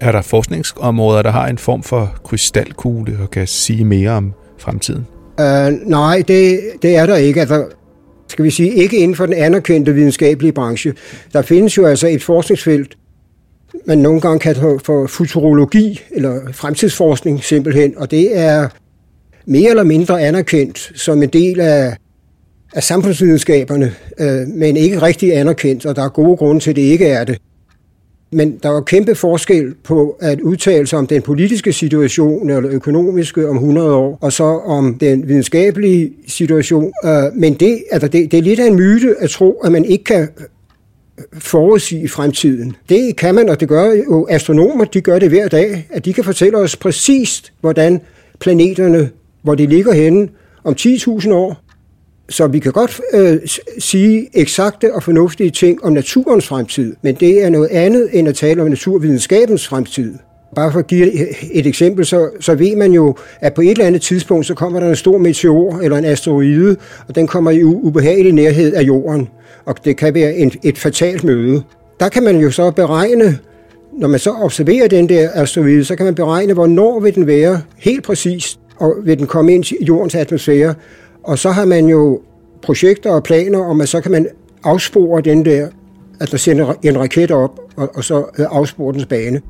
Er der forskningsområder, der har en form for krystalkugle og kan sige mere om fremtiden? Uh, nej, det, det er der ikke. Altså, skal vi sige, ikke inden for den anerkendte videnskabelige branche. Der findes jo altså et forskningsfelt, man nogle gange kan for futurologi, eller fremtidsforskning simpelthen, og det er mere eller mindre anerkendt som en del af, af samfundsvidenskaberne, øh, men ikke rigtig anerkendt, og der er gode grunde til, at det ikke er det. Men der var kæmpe forskel på at udtale sig om den politiske situation eller økonomiske om 100 år, og så om den videnskabelige situation. Øh, men det, altså det, det er lidt af en myte at tro, at man ikke kan forudsige fremtiden. Det kan man, og det gør jo astronomer, de gør det hver dag, at de kan fortælle os præcist, hvordan planeterne, hvor de ligger henne om 10.000 år. Så vi kan godt øh, sige eksakte og fornuftige ting om naturens fremtid, men det er noget andet end at tale om naturvidenskabens fremtid. Bare for at give et eksempel, så, så ved man jo, at på et eller andet tidspunkt, så kommer der en stor meteor eller en asteroide, og den kommer i ubehagelig nærhed af jorden, og det kan være en, et fatalt møde. Der kan man jo så beregne, når man så observerer den der asteroide, så kan man beregne, hvornår vil den være helt præcist, og vil den komme ind i jordens atmosfære. Og så har man jo projekter og planer om, at så kan man afspore den der, at der sender en raket op, og, og så øh, afspore dens bane.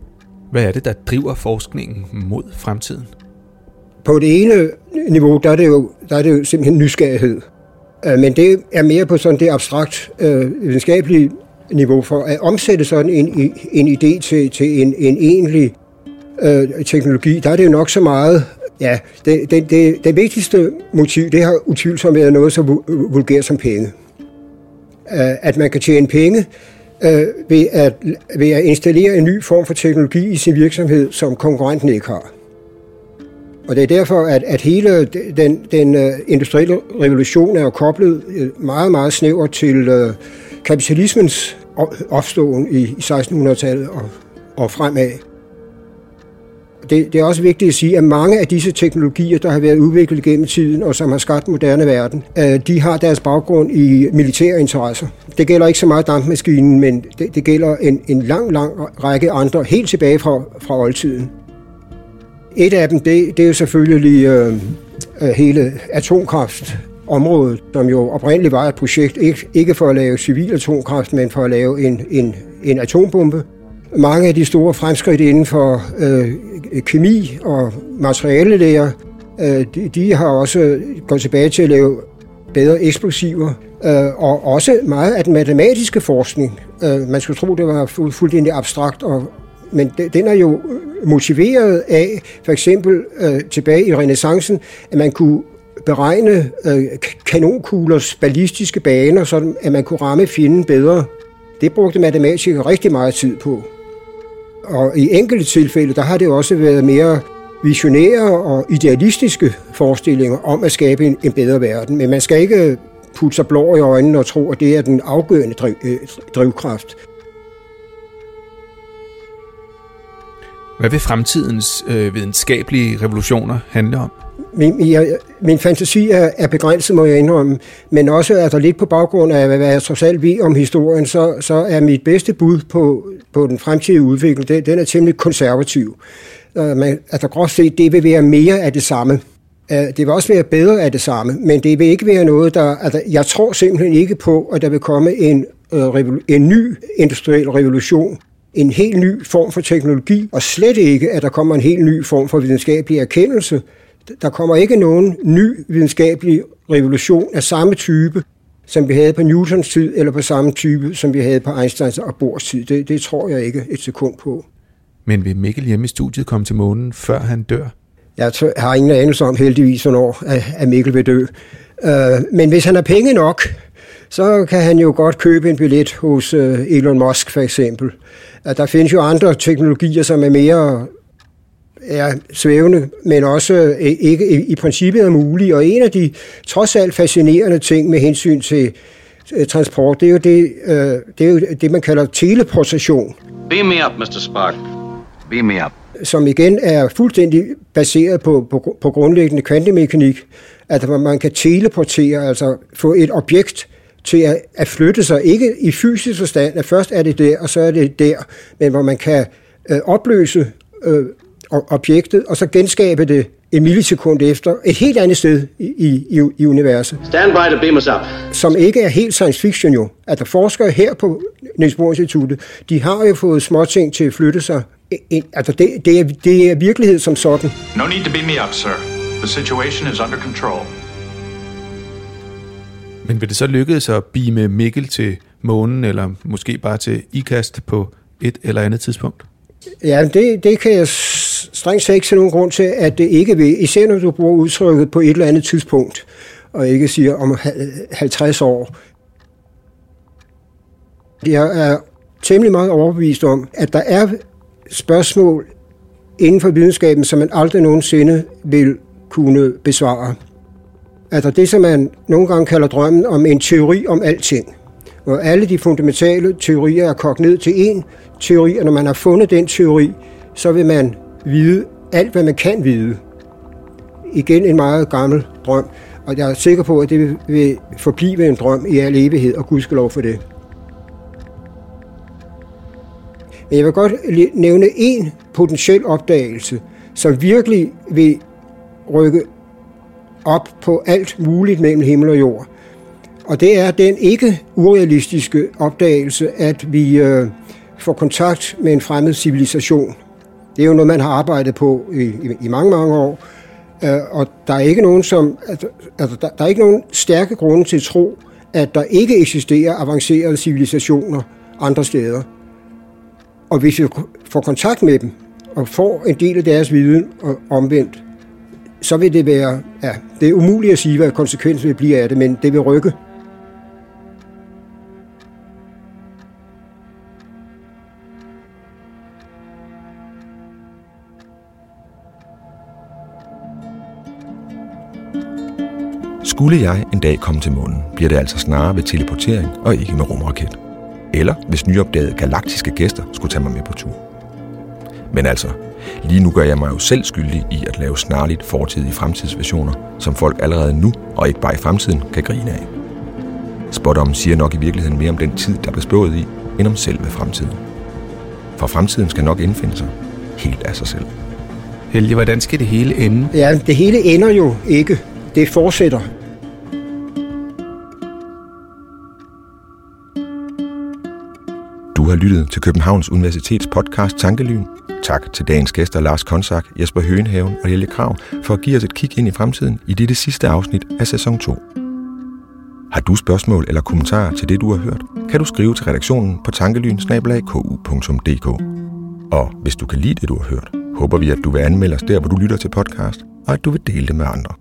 Hvad er det, der driver forskningen mod fremtiden? På det ene niveau, der er det jo, der er det jo simpelthen nysgerrighed. Øh, men det er mere på sådan det abstrakt øh, videnskabelige niveau for at omsætte sådan en, en idé til, til en, en egentlig øh, teknologi. Der er det jo nok så meget, ja, det, det, det, det vigtigste motiv, det har utvivlsomt været noget så vulgært som penge. Øh, at man kan tjene penge øh, ved, at, ved at installere en ny form for teknologi i sin virksomhed, som konkurrenten ikke har. Og det er derfor, at, at hele den, den øh, industrielle revolution er koblet øh, meget, meget snævert til øh, kapitalismens opståen i, i 1600-tallet og, og fremad. Det, det er også vigtigt at sige, at mange af disse teknologier, der har været udviklet gennem tiden og som har skabt moderne verden, øh, de har deres baggrund i militære interesser. Det gælder ikke så meget dampmaskinen, men det, det gælder en, en lang, lang række andre, helt tilbage fra, fra oldtiden. Et af dem, det, det er jo selvfølgelig øh, hele hele atomkraftområdet, som jo oprindeligt var et projekt, ikke, ikke for at lave civil atomkraft, men for at lave en, en, en atombombe. Mange af de store fremskridt inden for øh, kemi og materialelæger, øh, de, de har også gået tilbage til at lave bedre eksplosiver, øh, og også meget af den matematiske forskning. Øh, man skulle tro, det var fuldstændig abstrakt og, men den er jo motiveret af, for eksempel øh, tilbage i renaissancen, at man kunne beregne øh, kanonkuglers ballistiske baner, så at man kunne ramme fjenden bedre. Det brugte matematikere rigtig meget tid på. Og i enkelte tilfælde, der har det også været mere visionære og idealistiske forestillinger om at skabe en, en bedre verden. Men man skal ikke øh, putte sig blå i øjnene og tro, at det er den afgørende driv, øh, drivkraft. Hvad vil fremtidens øh, videnskabelige revolutioner handle om? Min, jeg, min fantasi er, er begrænset, må jeg indrømme, men også er der lidt på baggrund af, hvad jeg trods alt ved om historien, så, så er mit bedste bud på, på den fremtidige udvikling, det, den er temmelig konservativ. Øh, uh, man, altså groft set, det vil være mere af det samme. Uh, det vil også være bedre af det samme, men det vil ikke være noget, der... Altså, jeg tror simpelthen ikke på, at der vil komme en, uh, en ny industriel revolution, en helt ny form for teknologi, og slet ikke, at der kommer en helt ny form for videnskabelig erkendelse. Der kommer ikke nogen ny videnskabelig revolution af samme type, som vi havde på Newtons tid, eller på samme type, som vi havde på Einsteins og Bohrs tid. Det, det tror jeg ikke et sekund på. Men vil Mikkel hjemme i studiet komme til månen, før han dør? Jeg har ingen anelse om heldigvis, hvornår at Mikkel vil dø. Øh, men hvis han har penge nok, så kan han jo godt købe en billet hos øh, Elon Musk for eksempel. Der findes jo andre teknologier, som er mere er svævende, men også øh, ikke i, i princippet er mulige. Og en af de trods alt fascinerende ting med hensyn til øh, transport, det er jo det, øh, det, er jo det man kalder teleportation. Beam me up, Mr. Spark. Beam me up. Som igen er fuldstændig baseret på, på, på grundlæggende kvantemekanik, at man kan teleportere, altså få et objekt til at, at flytte sig, ikke i fysisk forstand, at først er det der, og så er det der, men hvor man kan øh, opløse øh, objektet, og så genskabe det en millisekund efter, et helt andet sted i, i, i universet. Stand by to beam us up. Som ikke er helt science fiction jo. At der forskere her på Niels Bohr Instituttet, de har jo fået småting til at flytte sig. Altså det, det, er, det er virkelighed som sådan. No need to beam me up, sir. The situation is under control. Men vil det så lykkedes at beame Mikkel til månen, eller måske bare til IKAST på et eller andet tidspunkt? Ja, det, det kan jeg strengt sagt ikke nogen grund til, at det ikke vil. Især når du bruger udtrykket på et eller andet tidspunkt, og ikke siger om 50 år. Jeg er temmelig meget overbevist om, at der er spørgsmål inden for videnskaben, som man aldrig nogensinde vil kunne besvare. Altså det, som man nogle gange kalder drømmen om en teori om alting. Hvor alle de fundamentale teorier er kogt ned til én teori, og når man har fundet den teori, så vil man vide alt, hvad man kan vide. Igen en meget gammel drøm, og jeg er sikker på, at det vil forblive en drøm i al evighed, og Gud skal lov for det. Men jeg vil godt nævne en potentiel opdagelse, som virkelig vil rykke op på alt muligt mellem himmel og jord. Og det er den ikke urealistiske opdagelse, at vi øh, får kontakt med en fremmed civilisation. Det er jo noget, man har arbejdet på i, i, i mange, mange år. Øh, og der er ikke nogen som, altså, altså, der, der er ikke nogen stærke grunde til at tro, at der ikke eksisterer avancerede civilisationer andre steder. Og hvis vi får kontakt med dem, og får en del af deres viden og omvendt, så vil det være, ja, det er umuligt at sige, hvad konsekvensen vil blive af det, men det vil rykke. Skulle jeg en dag komme til månen, bliver det altså snarere ved teleportering og ikke med rumraket. Eller hvis nyopdagede galaktiske gæster skulle tage mig med på tur. Men altså, lige nu gør jeg mig jo selv skyldig i at lave snarligt fortidige fremtidsversioner, som folk allerede nu og ikke bare i fremtiden kan grine af. Spotdommen siger nok i virkeligheden mere om den tid, der blev spået i, end om selve fremtiden. For fremtiden skal nok indfinde sig helt af sig selv. Helge, hvordan skal det hele ende? Ja, det hele ender jo ikke. Det fortsætter. Har lyttet til Københavns Universitets podcast Tankelyn. Tak til dagens gæster Lars Konsak, Jesper Høenhaven og Helge Krav for at give os et kig ind i fremtiden i dette sidste afsnit af sæson 2. Har du spørgsmål eller kommentarer til det, du har hørt, kan du skrive til redaktionen på tankelyn Og hvis du kan lide det, du har hørt, håber vi, at du vil anmelde os der, hvor du lytter til podcast, og at du vil dele det med andre.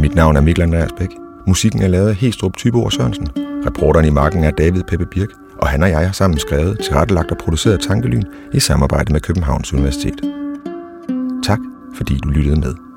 Mit navn er Mikkel Andreas Bæk. Musikken er lavet af Hestrup Tybeor Sørensen. Reporteren i marken er David Peppe Birk, og han og jeg har sammen skrevet, tilrettelagt og produceret Tankelyn i samarbejde med Københavns Universitet. Tak, fordi du lyttede med.